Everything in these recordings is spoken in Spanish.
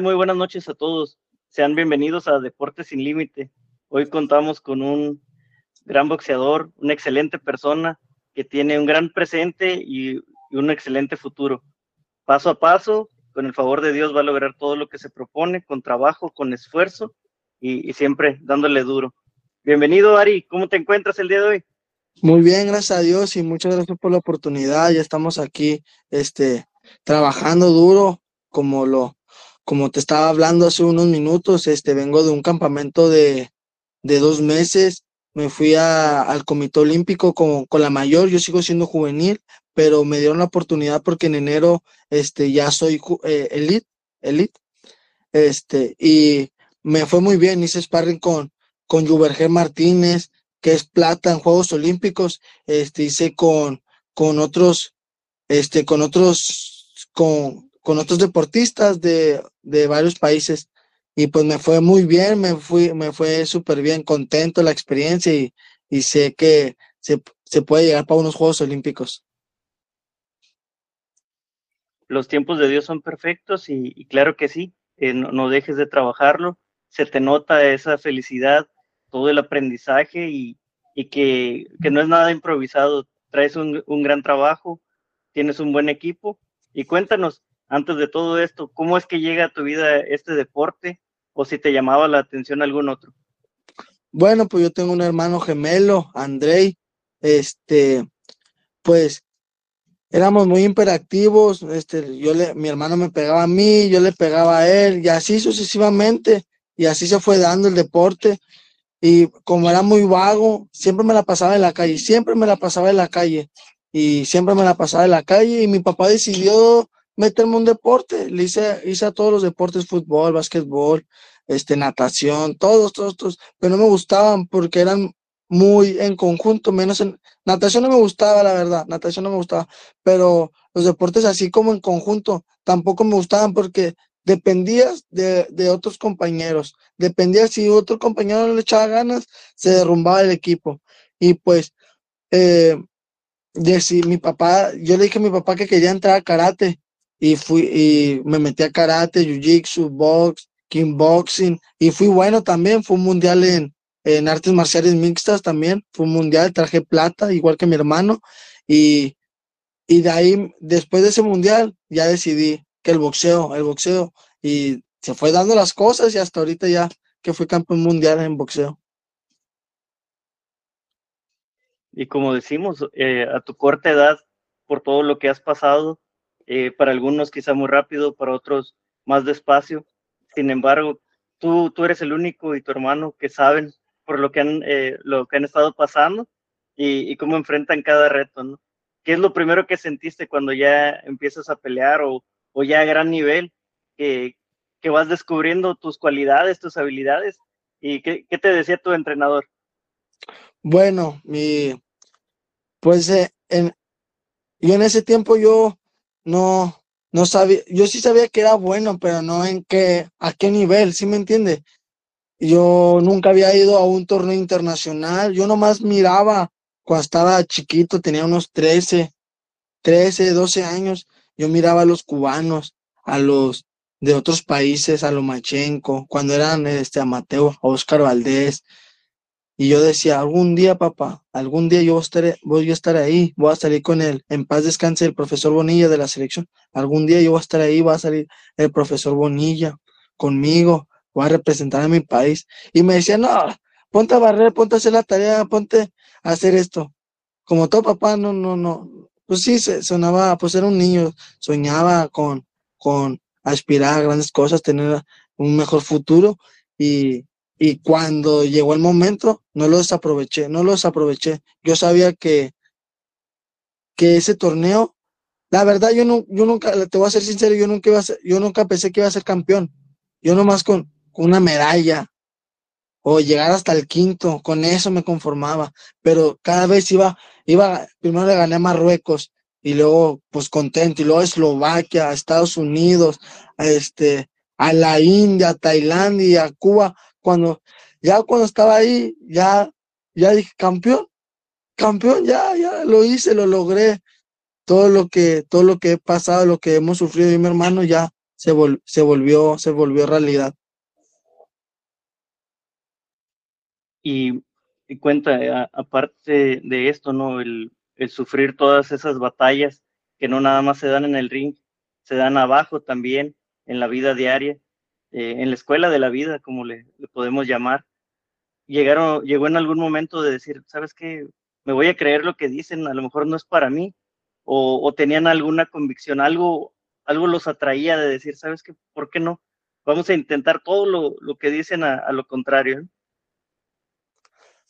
Muy buenas noches a todos. Sean bienvenidos a Deportes sin Límite. Hoy contamos con un gran boxeador, una excelente persona que tiene un gran presente y, un excelente futuro. Paso a paso, con el favor de Dios, va a lograr todo lo que se propone, con trabajo, con esfuerzo y, y siempre dándole duro. Bienvenido, Ari. ¿Cómo te encuentras el día de hoy? Muy bien, gracias a Dios y muchas gracias por la oportunidad. Ya estamos aquí, este, trabajando duro, como lo, como te estaba hablando hace unos minutos, este, vengo de un campamento de, de dos meses. Me fui a, al Comité Olímpico con, con la mayor, yo sigo siendo juvenil, pero me dieron la oportunidad porque en enero, este, ya soy eh, elite, elite, este, y me fue muy bien, hice sparring con, con Juberger Martínez, que es plata en Juegos Olímpicos, este, hice con, con otros, este, con otros, con, con otros deportistas de, de varios países y pues me fue muy bien, me fui, me fue súper bien, contento la experiencia y, y sé que se, se, puede llegar para unos Juegos Olímpicos. Los tiempos de Dios son perfectos y, y claro que sí, eh, no, no, dejes de trabajarlo, se te nota esa felicidad, todo el aprendizaje y, y que, que, no es nada improvisado. Traes un, un, gran trabajo, tienes un buen equipo. Y cuéntanos, antes de todo esto, ¿cómo es que llega a tu vida este deporte o si te llamaba la atención algún otro? Bueno, pues yo tengo un hermano gemelo, Andrei. Este, pues éramos muy imperactivos. Este, yo le, mi hermano me pegaba a mí, yo le pegaba a él, y así sucesivamente. Y así se fue dando el deporte y como era muy vago, siempre me la pasaba en la calle, siempre me la pasaba en la calle y siempre me la pasaba en la calle y mi papá decidió meterme un deporte, le hice, hice a todos los deportes, fútbol, básquetbol, este, natación, todos, todos, todos, pero no me gustaban porque eran muy en conjunto, menos en, natación no me gustaba, la verdad, natación no me gustaba, pero los deportes así como en conjunto tampoco me gustaban porque dependías de, de, otros compañeros, dependía si otro compañero no le echaba ganas, se derrumbaba el equipo. Y pues, eh, mi papá, yo le dije a mi papá que quería entrar a karate y fui y me metí a karate, jiu-jitsu, box, kickboxing y fui bueno también, fue un mundial en, en artes marciales mixtas también, fue un mundial, traje plata igual que mi hermano y, y de ahí, después de ese mundial, ya decidí que el boxeo, el boxeo, y se fue dando las cosas y hasta ahorita ya que fui campeón mundial en boxeo. Y como decimos, eh, a tu corta edad, por todo lo que has pasado, eh, para algunos quizá muy rápido, para otros más despacio. Sin embargo, tú, tú eres el único y tu hermano que saben por lo que han, eh, lo que han estado pasando y, y, cómo enfrentan cada reto, ¿no? ¿Qué es lo primero que sentiste cuando ya empiezas a pelear o, o ya a gran nivel, que, que vas descubriendo tus cualidades, tus habilidades. ¿Y qué, qué te decía tu entrenador? Bueno, mi, pues eh, en, yo en ese tiempo yo no, no sabía, yo sí sabía que era bueno, pero no en qué, a qué nivel, ¿sí me entiende? Yo nunca había ido a un torneo internacional, yo nomás miraba cuando estaba chiquito, tenía unos 13, 13, 12 años, yo miraba a los cubanos, a los de otros países, a Lomachenko, cuando eran este, a Mateo, a Oscar Valdés, y yo decía, algún día, papá, algún día yo estaré, voy a estar ahí, voy a salir con él, en paz descanse el profesor Bonilla de la selección, algún día yo voy a estar ahí, va a salir el profesor Bonilla conmigo, voy a representar a mi país. Y me decía, no, ponte a barrer, ponte a hacer la tarea, ponte a hacer esto. Como todo papá, no, no, no, pues sí, sonaba, pues era un niño, soñaba con, con aspirar a grandes cosas, tener un mejor futuro y, y cuando llegó el momento, no lo desaproveché, no lo desaproveché. Yo sabía que, que ese torneo, la verdad, yo, no, yo nunca, te voy a ser sincero, yo nunca, iba a ser, yo nunca pensé que iba a ser campeón. Yo nomás con, una medalla o llegar hasta el quinto, con eso me conformaba, pero cada vez iba, iba, primero le gané a Marruecos y luego pues contento, y luego a Eslovaquia, a Estados Unidos, a este, a la India, a Tailandia, a Cuba, cuando, ya cuando estaba ahí, ya, ya dije, campeón, campeón, ya, ya lo hice, lo logré, todo lo que, todo lo que he pasado, lo que hemos sufrido y mi hermano, ya, se, se, volvió, se volvió realidad. Y, cuenta, eh, aparte de esto, ¿no? El, el sufrir todas esas batallas que no nada más se dan en el ring, se dan abajo también, en la vida diaria, eh, en la escuela de la vida, como le, podemos llamar. Llegaron, llegó en algún momento de decir, ¿sabes qué? Me voy a creer lo que dicen, a lo mejor no es para mí, o, tenían alguna convicción, algo, algo los atraía de decir, ¿sabes qué? ¿Por qué no? Vamos a intentar todo lo, que dicen a, lo contrario.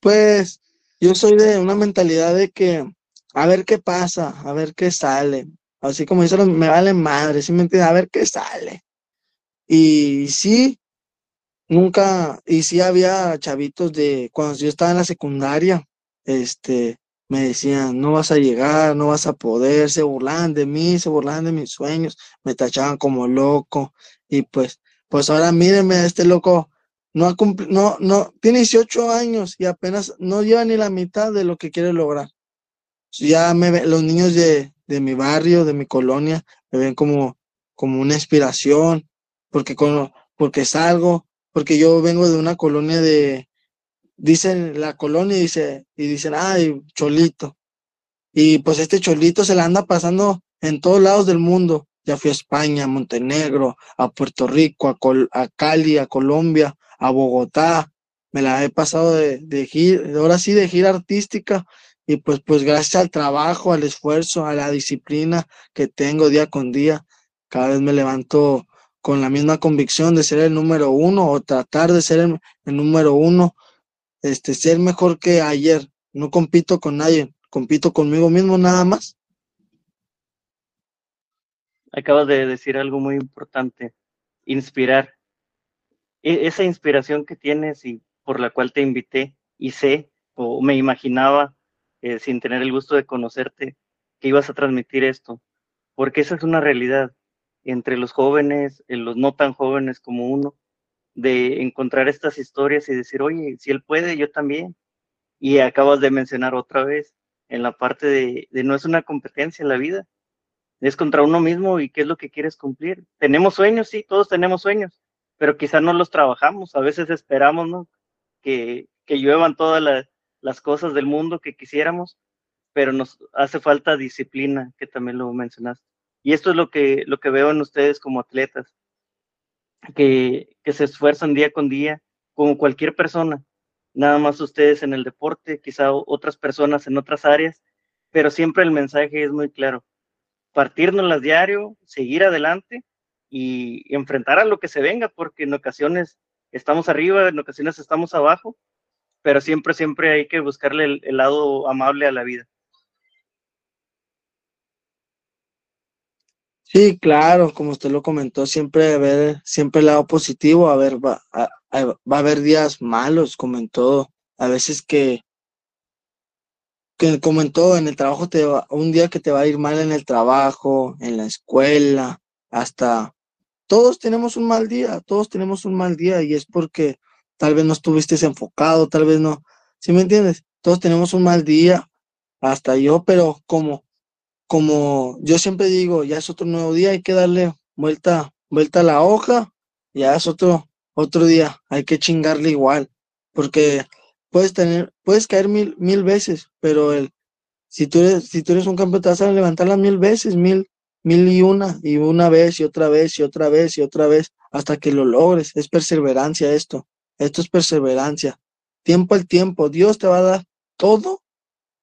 Pues yo soy de una mentalidad de que a ver qué pasa, a ver qué sale. Así como dicen, me vale madre, ¿sí me entiendes? A ver qué sale. Y sí, nunca, y sí había chavitos de, cuando yo estaba en la secundaria, este, me decían, no vas a llegar, no vas a poder, se burlan de mí, se burlan de mis sueños, me tachaban como loco, y pues, pues ahora mírenme, este loco no ha no, no, tiene 18 años y apenas no lleva ni la mitad de lo que quiere lograr. Ya me los niños de, de mi barrio, de mi colonia, me ven como, como una inspiración, porque, con, porque salgo, porque yo vengo de una colonia de, dicen la colonia y dice, y dicen, ay, cholito. Y pues este cholito se la anda pasando en todos lados del mundo. Ya fui a España, a Montenegro, a Puerto Rico, a, a Cali, a Colombia, a Bogotá. Me la he pasado de, de gira, ahora sí de gira artística. Y pues, pues gracias al trabajo, al esfuerzo, a la disciplina que tengo día con día, cada vez me levanto con la misma convicción de ser el número uno o tratar de ser el, número uno, este, ser mejor que ayer. No compito con nadie, compito conmigo mismo nada más. Acabas de decir algo muy importante, inspirar. E, esa inspiración que tienes y por la cual te invité y sé o me imaginaba, eh, sin tener el gusto de conocerte, que ibas a transmitir esto, porque esa es una realidad entre los jóvenes, en los no tan jóvenes como uno, de encontrar estas historias y decir, oye, si él puede, yo también. Y acabas de mencionar otra vez en la parte de, no es una competencia en la vida, es contra uno mismo y qué es lo que quieres cumplir. Tenemos sueños, sí, todos tenemos sueños, pero quizá no los trabajamos, a veces esperamos, ¿no? Que, que lluevan todas las cosas del mundo que quisiéramos, pero nos hace falta disciplina, que también lo mencionaste. Y esto es lo que, lo que veo en ustedes como atletas, que, que se esfuerzan día con día, como cualquier persona, nada más ustedes en el deporte, quizá otras personas en otras áreas, pero siempre el mensaje es muy claro. Partirnos las diario, seguir adelante y enfrentar a lo que se venga, porque en ocasiones estamos arriba, en ocasiones estamos abajo, pero siempre, siempre hay que buscarle el lado amable a la vida. Sí, claro, como usted lo comentó, siempre ver, siempre el lado positivo, a ver, va a, va a haber días malos, como en todo. A veces que, que como en todo, en el trabajo te va, un día que te va a ir mal en el trabajo, en la escuela, hasta todos tenemos un mal día, todos tenemos un mal día y es porque tal vez no estuviste enfocado, tal vez no, ¿sí me entiendes? Todos tenemos un mal día, hasta yo, pero como como yo siempre digo, ya es otro nuevo día, hay que darle vuelta, vuelta a la hoja, ya es otro, otro día, hay que chingarle igual, porque puedes tener, puedes caer mil, mil veces, pero el, si tú eres, si tú eres un campeón, te vas a levantarla mil veces, mil, mil y una, y una vez, y otra vez, y otra vez, y otra vez, hasta que lo logres. Es perseverancia esto. Esto es perseverancia. Tiempo al tiempo. Dios te va a dar todo,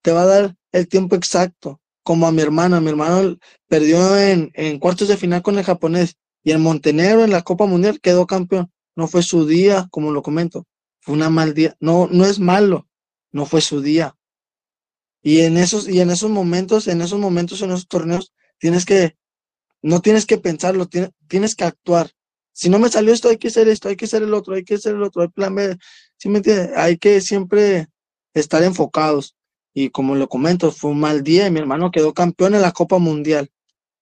te va a dar el tiempo exacto como a mi hermano. Mi hermano perdió en, cuartos de final con el japonés y en Montenegro en la Copa Mundial quedó campeón. No fue su día, como lo comento. Fue una mal día. No, no es malo. No fue su día. Y en esos, y en esos momentos, en esos momentos, en esos torneos, tienes que, no tienes que pensarlo, tienes, tienes que actuar. Si no me salió esto, hay que hacer esto, hay que hacer el otro, hay que hacer el otro, hay plan B. ¿Sí me entiendes? Hay que siempre estar enfocados y como lo comento, fue un mal día y mi hermano quedó campeón en la Copa Mundial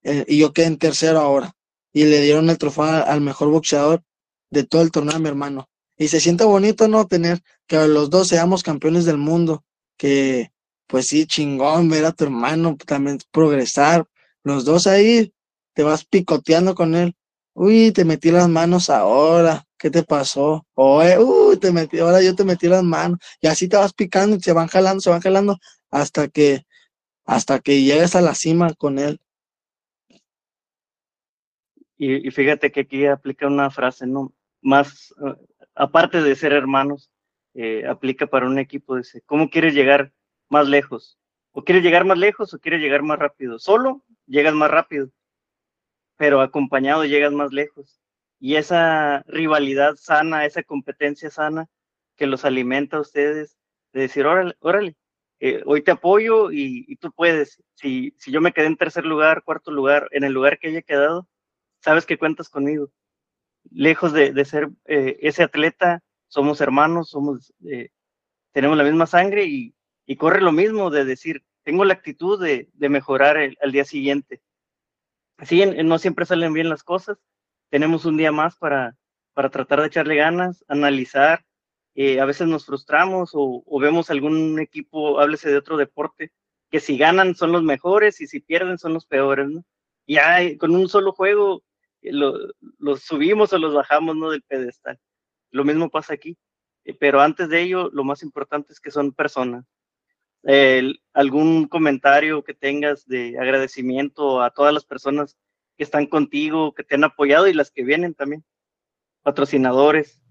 eh, y yo quedé en tercero ahora y le dieron el trofeo al mejor boxeador de todo el torneo a mi hermano. Y se siente bonito, ¿no? Tener que los dos seamos campeones del mundo, que pues sí, chingón ver a tu hermano también progresar, los dos ahí, te vas picoteando con él uy, te metí las manos ahora, ¿qué te pasó? Oye, uy, te metí, ahora yo te metí las manos. Y así te vas picando y se van jalando, se van jalando hasta que, hasta que llegues a la cima con él. Y, fíjate que aquí aplica una frase, ¿no? Más, eh, aparte de ser hermanos, eh, aplica para un equipo. Dice, ¿cómo quieres llegar más lejos? ¿O quieres llegar más lejos o quieres llegar más rápido? Solo llegas más rápido, pero acompañado llegas más lejos. Y esa rivalidad sana, esa competencia sana que los alimenta a ustedes, de decir, órale, órale, eh, hoy te apoyo y, tú puedes. Si, si yo me quedé en tercer lugar, cuarto lugar, en el lugar que haya quedado, sabes que cuentas conmigo. Lejos de, ser eh, ese atleta, somos hermanos, somos, eh, tenemos la misma sangre y, corre lo mismo de decir, tengo la actitud de, mejorar el, al día siguiente. Sí, no siempre salen bien las cosas, tenemos un día más para, para tratar de echarle ganas, analizar, eh, a veces nos frustramos o, vemos algún equipo, háblese de otro deporte, que si ganan son los mejores y si pierden son los peores, ¿no? Y hay, con un solo juego los subimos o los bajamos ¿no? del pedestal. Lo mismo pasa aquí. Eh, pero antes de ello, lo más importante es que son personas. ¿Algún comentario que tengas de agradecimiento a todas las personas que están contigo, que te han apoyado y las que vienen también? Patrocinadores.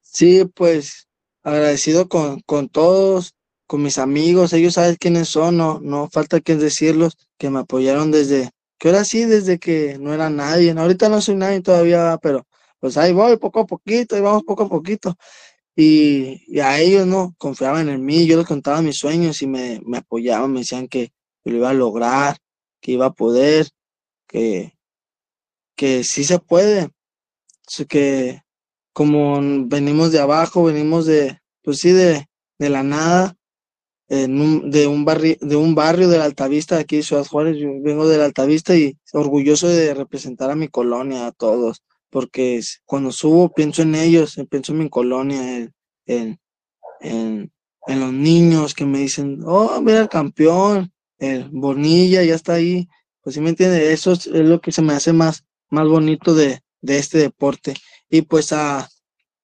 Sí, pues agradecido con, con todos, con mis amigos, ellos saben quiénes son, no, no falta que decirlos, que me apoyaron desde, que ahora sí, desde que no era nadie, ahorita no soy nadie todavía, pero pues ahí voy poco a poquito, ahí vamos poco a poquito. Y, a ellos, ¿no? Confiaban en mí, yo les contaba mis sueños y me, apoyaban, me decían que, lo iba a lograr, que iba a poder, que, que sí se puede, que como venimos de abajo, venimos de, pues sí, de, de la nada, de, un barrio, de un barrio de la Altavista, aquí de Ciudad Juárez, yo vengo de la Altavista y orgulloso de representar a mi colonia, a todos, porque cuando subo pienso en ellos, pienso en mi colonia, en, en, en, los niños que me dicen, oh, mira el campeón, el Bonilla ya está ahí, pues sí me entiende, eso es, lo que se me hace más, más bonito de, de este deporte. Y pues a,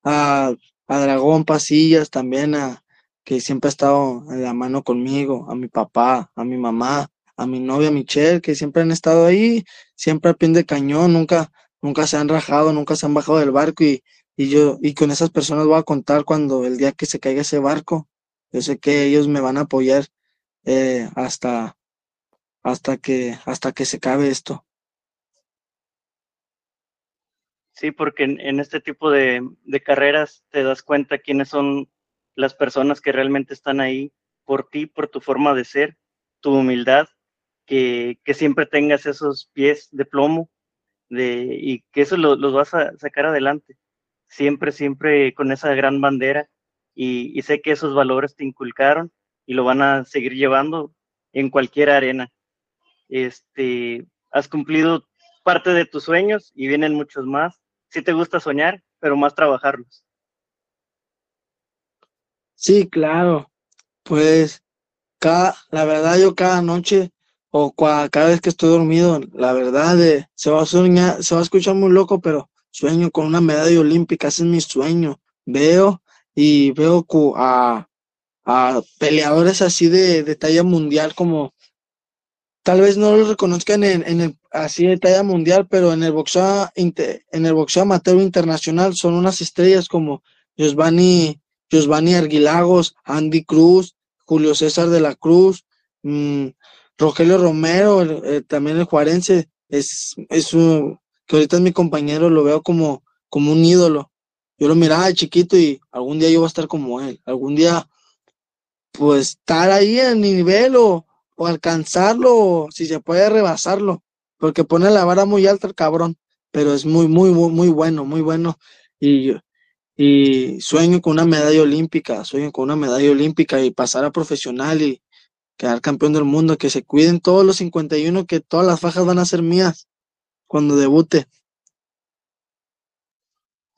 a, a Dragón Pasillas también, a, que siempre ha estado en la mano conmigo, a mi papá, a mi mamá, a mi novia Michelle, que siempre han estado ahí, siempre a pie de cañón, nunca, nunca se han rajado, nunca se han bajado del barco y, y yo, y con esas personas voy a contar cuando el día que se caiga ese barco, yo sé que ellos me van a apoyar eh, hasta, hasta que, hasta que se acabe esto. Sí, porque en, en este tipo de, carreras te das cuenta quiénes son las personas que realmente están ahí por ti, por tu forma de ser, tu humildad, que, que siempre tengas esos pies de plomo de, y que eso los vas a sacar adelante, siempre, siempre con esa gran bandera y, y sé que esos valores te inculcaron y lo van a seguir llevando en cualquier arena. Este, has cumplido parte de tus sueños y vienen muchos más. Sí te gusta soñar, pero más trabajarlos. Sí, claro. Pues cada, la verdad yo cada noche o cada vez que estoy dormido, la verdad de, se va a soñar, se va a escuchar muy loco, pero sueño con una medalla olímpica, ese es mi sueño. Veo y veo a, a peleadores así de, de talla mundial como tal vez no los reconozcan en, en el así de talla mundial, pero en el boxeo en el boxeo amateur internacional son unas estrellas como Giovanni Giovanni Arguilagos, Andy Cruz, Julio César de la Cruz, mm, Rogelio Romero, eh, también el juarense, es, es un, que ahorita es mi compañero, lo veo como, como un ídolo. Yo lo miraba de chiquito y algún día yo voy a estar como él, algún día pues estar ahí en nivel o, o alcanzarlo, si se puede rebasarlo, porque pone la vara muy alta el cabrón, pero es muy, muy, muy, muy bueno, muy bueno. Y y sueño con una medalla olímpica, sueño con una medalla olímpica y pasar a profesional y quedar campeón del mundo, que se cuiden todos los 51, que todas las fajas van a ser mías cuando debute.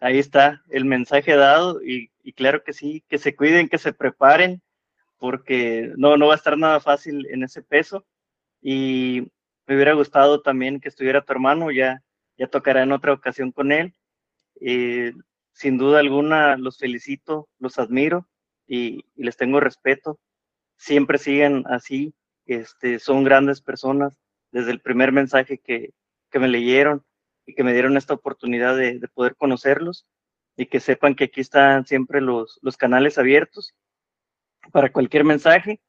Ahí está el mensaje dado y, claro que sí, que se cuiden, que se preparen, porque no, no va a estar nada fácil en ese peso y me hubiera gustado también que estuviera tu hermano, ya, ya tocará en otra ocasión con él. Eh, sin duda alguna los felicito, los admiro y, les tengo respeto. Siempre siguen así, este, son grandes personas. Desde el primer mensaje que, que me leyeron y que me dieron esta oportunidad de, de, poder conocerlos y que sepan que aquí están siempre los, los canales abiertos para cualquier mensaje.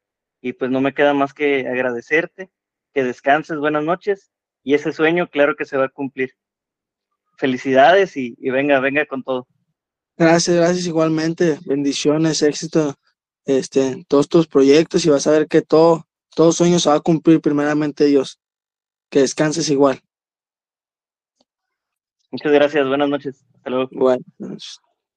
Y pues no me queda más que agradecerte, que descanses, buenas noches y ese sueño claro que se va a cumplir. Felicidades y, y venga, venga con todo. Gracias, gracias igualmente. Bendiciones, éxito este, en todos tus proyectos y vas a ver que todo, todo sueño se va a cumplir primeramente Dios. Que descanses igual. Muchas gracias, buenas noches. Hasta luego. Buenas